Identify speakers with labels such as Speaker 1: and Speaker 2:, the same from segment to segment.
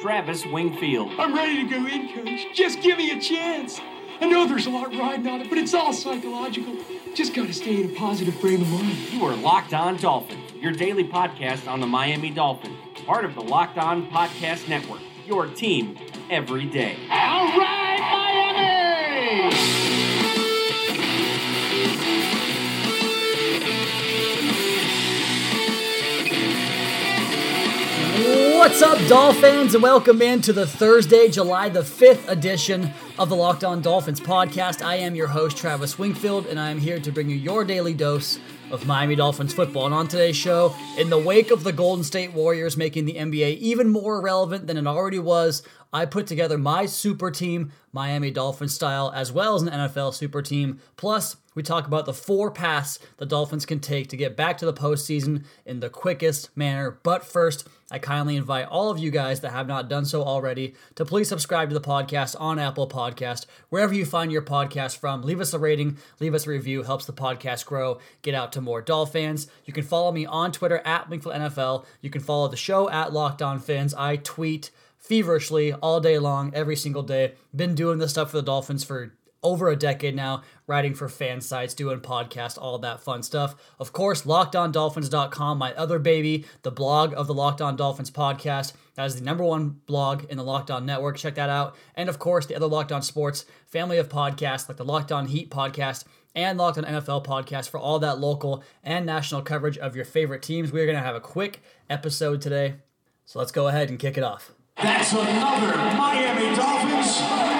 Speaker 1: Travis Wingfield.
Speaker 2: I'm ready to go in, coach. Just give me a chance. I know there's a lot riding on it, but it's all psychological. Just gotta stay in a positive frame of mind.
Speaker 1: You are Locked On Dolphin, your daily podcast on the Miami Dolphins, part of the Locked On Podcast Network. Your team every day.
Speaker 3: All right,
Speaker 4: What's up, Dolphins, and welcome into the Thursday, July the 5th edition of the Locked On Dolphins podcast. I am your host, Travis Wingfield, and I am here to bring you your daily dose of Miami Dolphins football. And on today's show, in the wake of the Golden State Warriors making the NBA even more relevant than it already was, I put together my super team, Miami Dolphins style, as well as an NFL super team. Plus, we talk about the four paths the Dolphins can take to get back to the postseason in the quickest manner. But first, I kindly invite all of you guys that have not done so already to please subscribe to the podcast on Apple Podcast, wherever you find your podcast from. Leave us a rating, leave us a review, helps the podcast grow, get out to more Dolphins. You can follow me on Twitter at NFL. You can follow the show at Locked On. I tweet feverishly all day long, every single day. Been doing this stuff for the Dolphins for over a decade now, writing for fan sites, doing podcasts, all that fun stuff. Of course, lockedondolphins.com, my other baby, the blog of the Locked On Dolphins podcast. That is the number one blog in the Locked On network. Check that out. And of course, the other Locked On Sports family of podcasts, like the Locked On Heat podcast and Locked On NFL podcast for all that local and national coverage of your favorite teams. We're going to have a quick episode today. So let's go ahead and kick it off.
Speaker 3: That's another Miami Dolphins.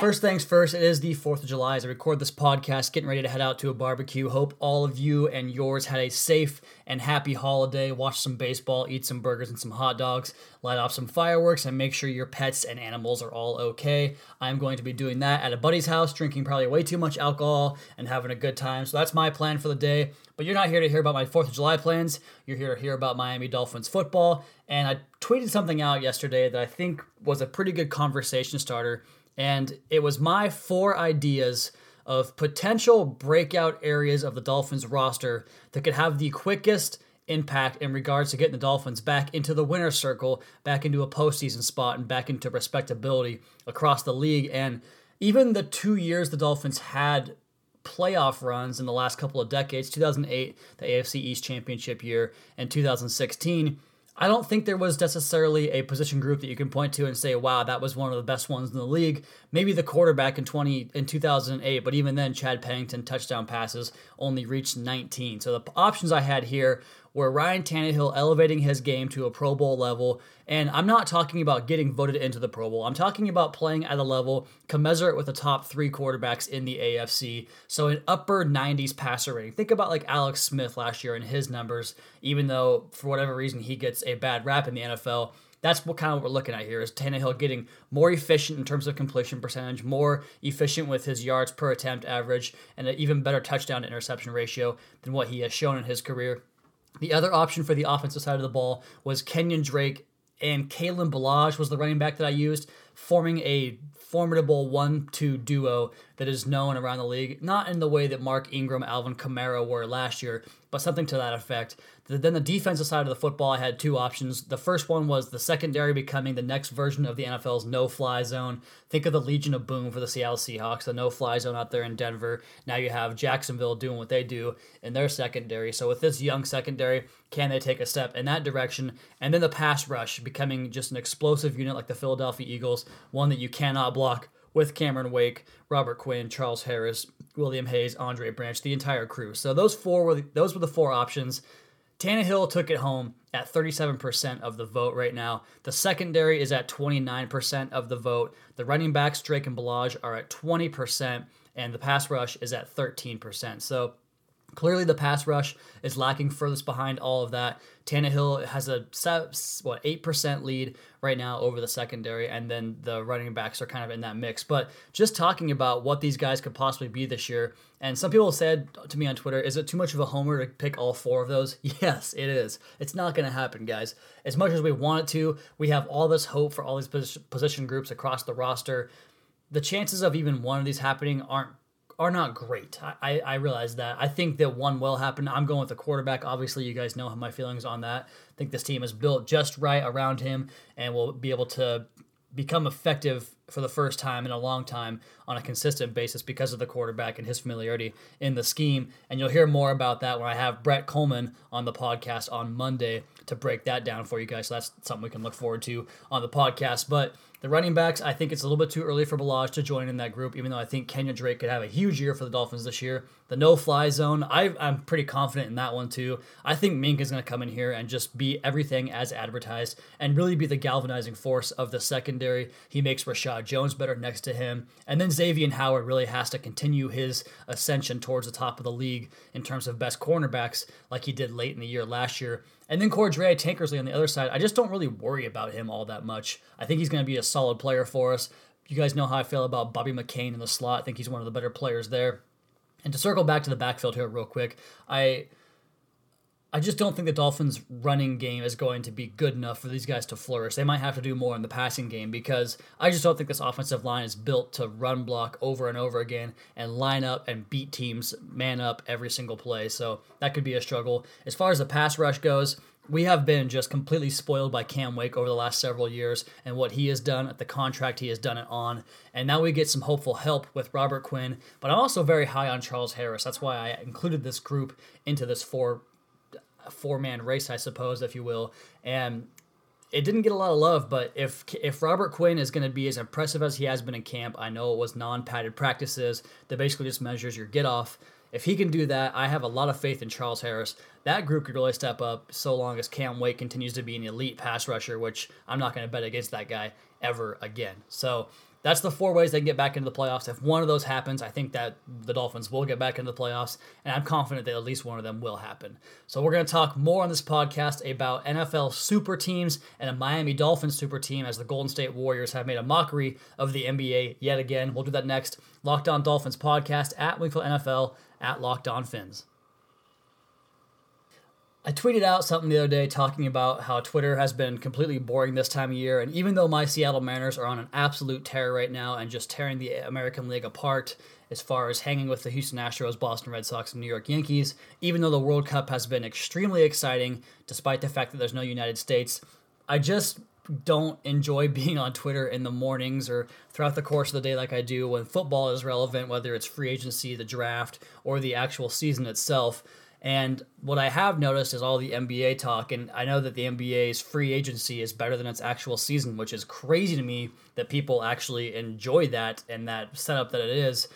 Speaker 4: First things first, it is the 4th of July as I record this podcast, getting ready to head out to a barbecue. Hope all of you and yours had a safe and happy holiday. Watch some baseball, eat some burgers and some hot dogs, light off some fireworks, and make sure your pets and animals are all okay. I'm going to be doing that at a buddy's house, drinking probably way too much alcohol and having a good time. So that's my plan for the day. But you're not here to hear about my 4th of July plans. You're here to hear about Miami Dolphins football. And I tweeted something out yesterday that I think was a pretty good conversation starter and it was my four ideas of potential breakout areas of the Dolphins roster that could have the quickest impact in regards to getting the Dolphins back into the winner's circle, back into a postseason spot, and back into respectability across the league. And even the two years the Dolphins had playoff runs in the last couple of decades 2008, the AFC East Championship year, and 2016 I don't think there was necessarily a position group that you can point to and say, "Wow, that was one of the best ones in the league." Maybe the quarterback in 20 in 2008, but even then Chad Pennington touchdown passes only reached 19. So the options I had here were Ryan Tannehill elevating his game to a Pro Bowl level, and I'm not talking about getting voted into the Pro Bowl. I'm talking about playing at a level commensurate with the top 3 quarterbacks in the AFC. So an upper 90s passer rating. Think about like Alex Smith last year and his numbers, even though for whatever reason he gets a bad rap in the NFL that's what kind of what we're looking at here is Tannehill getting more efficient in terms of completion percentage, more efficient with his yards per attempt average, and an even better touchdown to interception ratio than what he has shown in his career. The other option for the offensive side of the ball was Kenyan Drake and Kalen Ballage was the running back that I used, forming a formidable one-two duo that is known around the league. Not in the way that Mark Ingram, Alvin Kamara were last year, but something to that effect. Then the defensive side of the football, I had two options. The first one was the secondary becoming the next version of the NFL's no-fly zone. Think of the Legion of Boom for the Seattle Seahawks, the no-fly zone out there in Denver. Now you have Jacksonville doing what they do in their secondary. So with this young secondary, can they take a step in that direction? And then the pass rush becoming just an explosive unit like the Philadelphia Eagles, one that you cannot block with Cameron Wake, Robert Quinn, Charles Harris, William Hayes, Andre Branch, the entire crew. So those four were the, those were the four options. Tannehill took it home at 37% of the vote right now. The secondary is at 29% of the vote. The running backs, Drake and Ballage, are at 20%, and the pass rush is at 13%. So Clearly, the pass rush is lacking furthest behind all of that. Tannehill has a what eight percent lead right now over the secondary, and then the running backs are kind of in that mix. But just talking about what these guys could possibly be this year, and some people said to me on Twitter, "Is it too much of a homer to pick all four of those?" Yes, it is. It's not going to happen, guys. As much as we want it to, we have all this hope for all these position groups across the roster. The chances of even one of these happening aren't are not great. I, I, realize that. I think that one will happen. I'm going with the quarterback. Obviously, you guys know my feelings on that. I think this team is built just right around him and will be able to become effective for the first time in a long time on a consistent basis because of the quarterback and his familiarity in the scheme. And you'll hear more about that when I have Brett Coleman on the podcast on Monday to break that down for you guys. So that's something we can look forward to on the podcast. But the running backs, I think it's a little bit too early for Ballage to join in that group, even though I think Kenyan Drake could have a huge year for the Dolphins this year. The no fly zone, I, am pretty confident in that one too. I think Minkah is going to come in here and just be everything as advertised and really be the galvanizing force of the secondary. He makes Reshad Jones better next to him. And then Xavier Howard really has to continue his ascension towards the top of the league in terms of best cornerbacks, like he did late in the year last year. And then Cordrea Tankersley on the other side, I just don't really worry about him all that much. I think he's going to be a solid player for us. You guys know how I feel about Bobby McCain in the slot. I think he's one of the better players there. And to circle back to the backfield here real quick, I I just don't think the Dolphins' running game is going to be good enough for these guys to flourish. They might have to do more in the passing game because I just don't think this offensive line is built to run block over and over again and line up and beat teams man up every single play. So that could be a struggle. As far as the pass rush goes, we have been just completely spoiled by Cam Wake over the last several years and what he has done at the contract he has done it on. And now we get some hopeful help with Robert Quinn. But I'm also very high on Charles Harris. That's why I included this group into this four four man race, I suppose, if you will. And it didn't get a lot of love, but if if Robert Quinn is going to be as impressive as he has been in camp, I know it was non padded practices that basically just measures your get off. If he can do that, I have a lot of faith in Charles Harris. That group could really step up so long as Cam Wake continues to be an elite pass rusher, which I'm not going to bet against that guy ever again. So that's the four ways they can get back into the playoffs. If one of those happens, I think that the Dolphins will get back into the playoffs, and I'm confident that at least one of them will happen. So we're going to talk more on this podcast about NFL super teams and a Miami Dolphins super team as the Golden State Warriors have made a mockery of the NBA yet again. We'll do that next. Locked On Dolphins podcast at Wingfield NFL at Locked On Fins. I tweeted out something the other day talking about how Twitter has been completely boring this time of year, and even though my Seattle Mariners are on an absolute tear right now and just tearing the American League apart as far as hanging with the Houston Astros, Boston Red Sox, and New York Yankees, even though the World Cup has been extremely exciting despite the fact that there's no United States, I just don't enjoy being on Twitter in the mornings or throughout the course of the day like I do when football is relevant, whether it's free agency, the draft, or the actual season itself. And what I have noticed is all the NBA talk, and I know that the NBA's free agency is better than its actual season, which is crazy to me that people actually enjoy that and that setup that it is.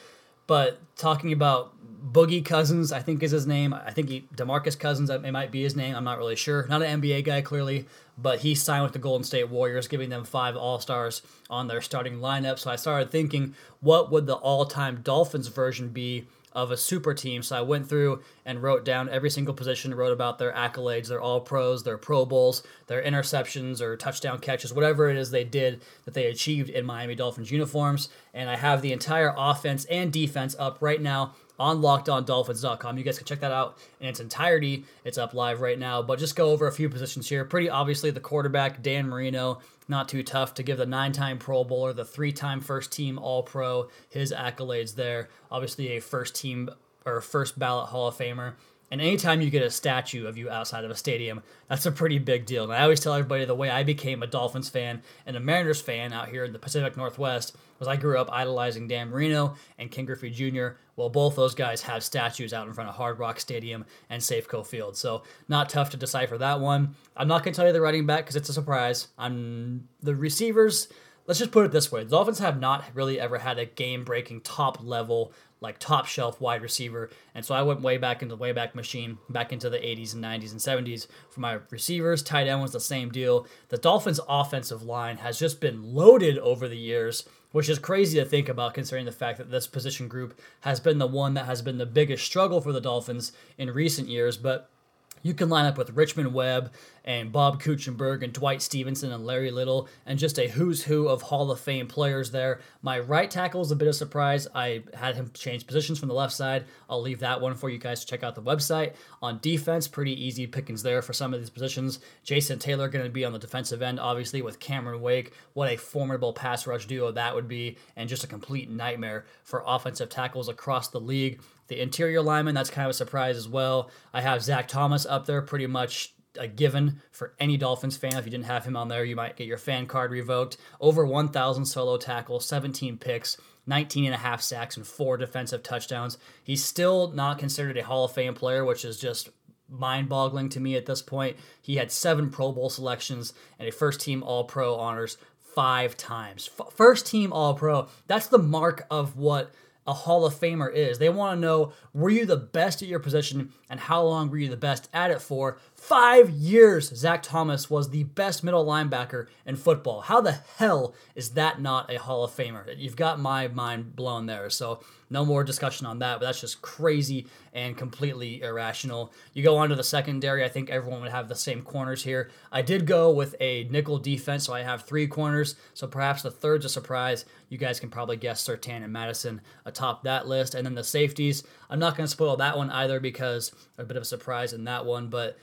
Speaker 4: But talking about Boogie Cousins, I think is his name. I think he Demarcus Cousins, it might be his name. I'm not really sure. Not an NBA guy clearly, but he signed with the Golden State Warriors, giving them five All Stars on their starting lineup. So I started thinking, what would the all-time Dolphins version be of a super team. So I went through and wrote down every single position, wrote about their accolades, their all pros, their Pro Bowls, their interceptions or touchdown catches, whatever it is they did that they achieved in Miami Dolphins uniforms. And I have the entire offense and defense up right now on lockedondolphins.com. You guys can check that out in its entirety. It's up live right now, but just go over a few positions here. Pretty obviously, the quarterback, Dan Marino, not too tough to give the nine time Pro Bowler, the three time first team All Pro, his accolades there. Obviously, a first team or first ballot Hall of Famer. And anytime you get a statue of you outside of a stadium, that's a pretty big deal. And I always tell everybody the way I became a Dolphins fan and a Mariners fan out here in the Pacific Northwest was I grew up idolizing Dan Marino and Ken Griffey Jr. Well, both those guys have statues out in front of Hard Rock Stadium and Safeco Field. So not tough to decipher that one. I'm not going to tell you the running back because it's a surprise. I'm the receivers. Let's just put it this way: the Dolphins have not really ever had a game-breaking top level like top shelf wide receiver. And so I went way back into the Wayback Machine, back into the 80s and 90s and 70s for my receivers. Tight end was the same deal. The Dolphins' offensive line has just been loaded over the years, which is crazy to think about considering the fact that this position group has been the one that has been the biggest struggle for the Dolphins in recent years. But You can line up with Richmond Webb and Bob Kuechenberg and Dwight Stephenson and Larry Little and just a who's who of Hall of Fame players there. My right tackle is a bit of surprise. I had him change positions from the left side. I'll leave that one for you guys to check out the website. On defense, pretty easy pickings there for some of these positions. Jason Taylor going to be on the defensive end, obviously, with Cameron Wake. What a formidable pass rush duo that would be, and just a complete nightmare for offensive tackles across the league. The interior lineman, that's kind of a surprise as well. I have Zach Thomas up there, pretty much a given for any Dolphins fan. If you didn't have him on there, you might get your fan card revoked. Over 1,000 solo tackles, 17 picks, 19 and a half sacks, and four defensive touchdowns. He's still not considered a Hall of Fame player, which is just mind boggling to me at this point. He had seven Pro Bowl selections and a first team All Pro honors five times. F- first team All Pro. That's the mark of what a Hall of Famer is. They want to know were you the best at your position and how long were you the best at it for? Five years, Zach Thomas was the best middle linebacker in football. How the hell is that not a Hall of Famer? You've got my mind blown there. So, no more discussion on that, but that's just crazy and completely irrational. You go on to the secondary, I think everyone would have the same corners here. I did go with a nickel defense, so I have three corners. So, perhaps the third's a surprise. You guys can probably guess Surtain and Madison atop that list. And then the safeties, I'm not going to spoil that one either because a bit of a surprise in that one, but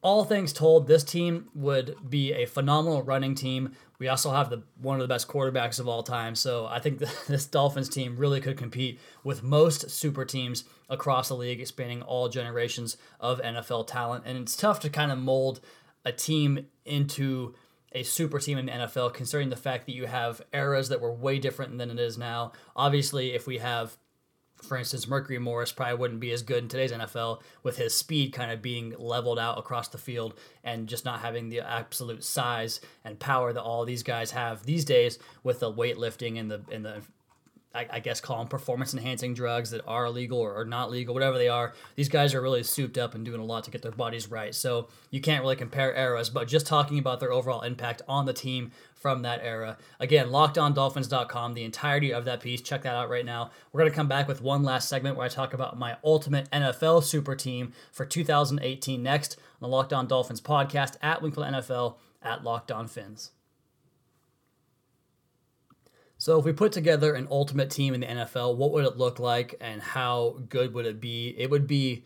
Speaker 4: all things told, this team would be a phenomenal running team. We also have the one of the best quarterbacks of all time, so I think this Dolphins team really could compete with most super teams across the league, spanning all generations of NFL talent. And it's tough to kind of mold a team into a super team in the NFL, considering the fact that you have eras that were way different than it is now. Obviously, if we have for instance, Mercury Morris probably wouldn't be as good in today's NFL with his speed kind of being leveled out across the field and just not having the absolute size and power that all these guys have these days with the weightlifting and the and the I, I guess call them performance enhancing drugs that are illegal or, or not legal, whatever they are. These guys are really souped up and doing a lot to get their bodies right. So you can't really compare eras, but just talking about their overall impact on the team from that era. Again, lockedondolphins.com, the entirety of that piece. Check that out right now. We're going to come back with one last segment where I talk about my ultimate NFL super team for 2018 next on the Locked On Dolphins podcast at Wingfield NFL at Locked On Fins. So, if we put together an ultimate team in the NFL, what would it look like and how good would it be? It would be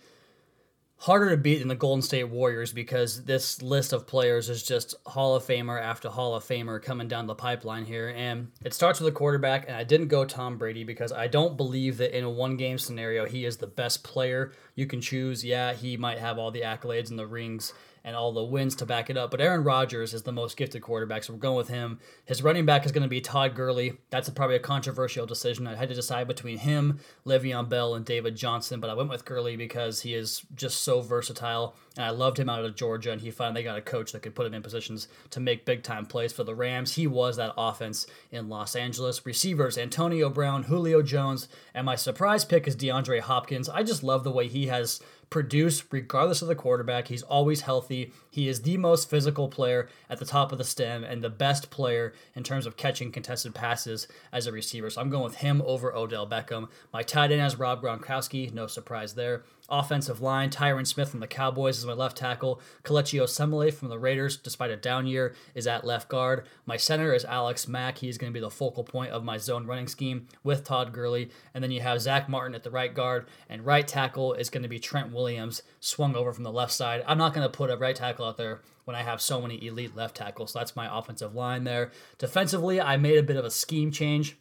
Speaker 4: harder to beat than the Golden State Warriors because this list of players is just Hall of Famer after Hall of Famer coming down the pipeline here. And it starts with a quarterback, and I didn't go Tom Brady because I don't believe that in a one game scenario he is the best player you can choose. Yeah, he might have all the accolades and the rings and all the wins to back it up. But Aaron Rodgers is the most gifted quarterback, so we're going with him. His running back is going to be Todd Gurley. That's a, probably a controversial decision. I had to decide between him, Le'Veon Bell, and David Johnson, but I went with Gurley because he is just so versatile, and I loved him out of Georgia, and he finally got a coach that could put him in positions to make big time plays for the Rams. He was that offense in Los Angeles. Receivers Antonio Brown, Julio Jones, and my surprise pick is DeAndre Hopkins. I just love the way he has produce regardless of the quarterback. He's always healthy. He is the most physical player at the top of the stem and the best player in terms of catching contested passes as a receiver. So I'm going with him over Odell Beckham. My tight end is Rob Gronkowski. No surprise there. Offensive line, Tyron Smith from the Cowboys is my left tackle. Kelechi Osemele from the Raiders, despite a down year, is at left guard. My center is Alex Mack. He's going to be the focal point of my zone running scheme with Todd Gurley. And then you have Zack Martin at the right guard, and right tackle is going to be Trent Williams, swung over from the left side. I'm not going to put a right tackle out there when I have so many elite left tackles. So that's my offensive line there. Defensively, I made a bit of a scheme change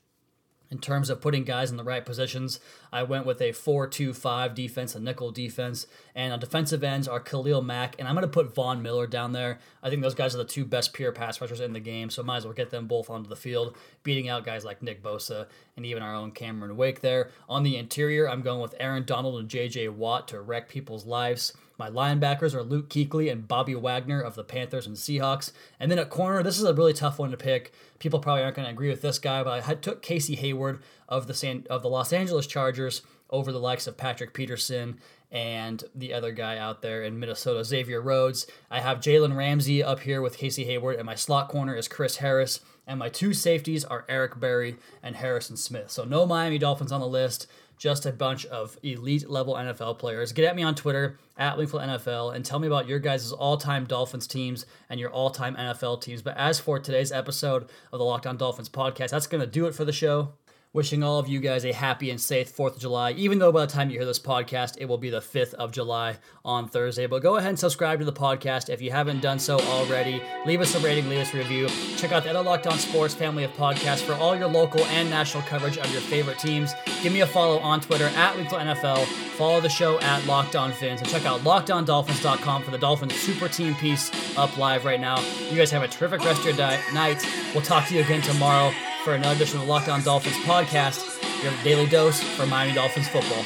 Speaker 4: in terms of putting guys in the right positions. I went with a 4 2 5 defense, a nickel defense. And on defensive ends are Khalil Mack, and I'm going to put Von Miller down there. I think those guys are the two best pure pass rushers in the game, so might as well get them both onto the field, beating out guys like Nick Bosa and even our own Cameron Wake there. On the interior, I'm going with Aaron Donald and JJ Watt to wreck people's lives. My linebackers are Luke Kuechly and Bobby Wagner of the Panthers and Seahawks. And then at corner, this is a really tough one to pick. People probably aren't going to agree with this guy, but I took Casey Hayward of the San, of the Los Angeles Chargers over the likes of Patrick Peterson and the other guy out there in Minnesota, Xavier Rhodes. I have Jalen Ramsey up here with Casey Hayward, and my slot corner is Chris Harris and my two safeties are Eric Berry and Harrison Smith. So no Miami Dolphins on the list, just a bunch of elite level NFL players. Get at me on Twitter at Wingfield NFL and tell me about your guys' all time Dolphins teams and your all time NFL teams. But as for today's episode of the Locked On Dolphins podcast, that's going to do it for the show wishing all of you guys a happy and safe 4th of July, even though by the time you hear this podcast, it will be the 5th of July on Thursday. But go ahead and subscribe to the podcast if you haven't done so already. Leave us a rating, leave us a review. Check out the other Locked On Sports family of podcasts for all your local and national coverage of your favorite teams. Give me a follow on Twitter at NFL. Follow the show at Locked On Fins and check out lockedondolphins.com for the Dolphins super team piece up live right now. You guys have a terrific rest of your di- night. We'll talk to you again tomorrow for another edition of Locked On Dolphins podcast, your daily dose for Miami Dolphins football.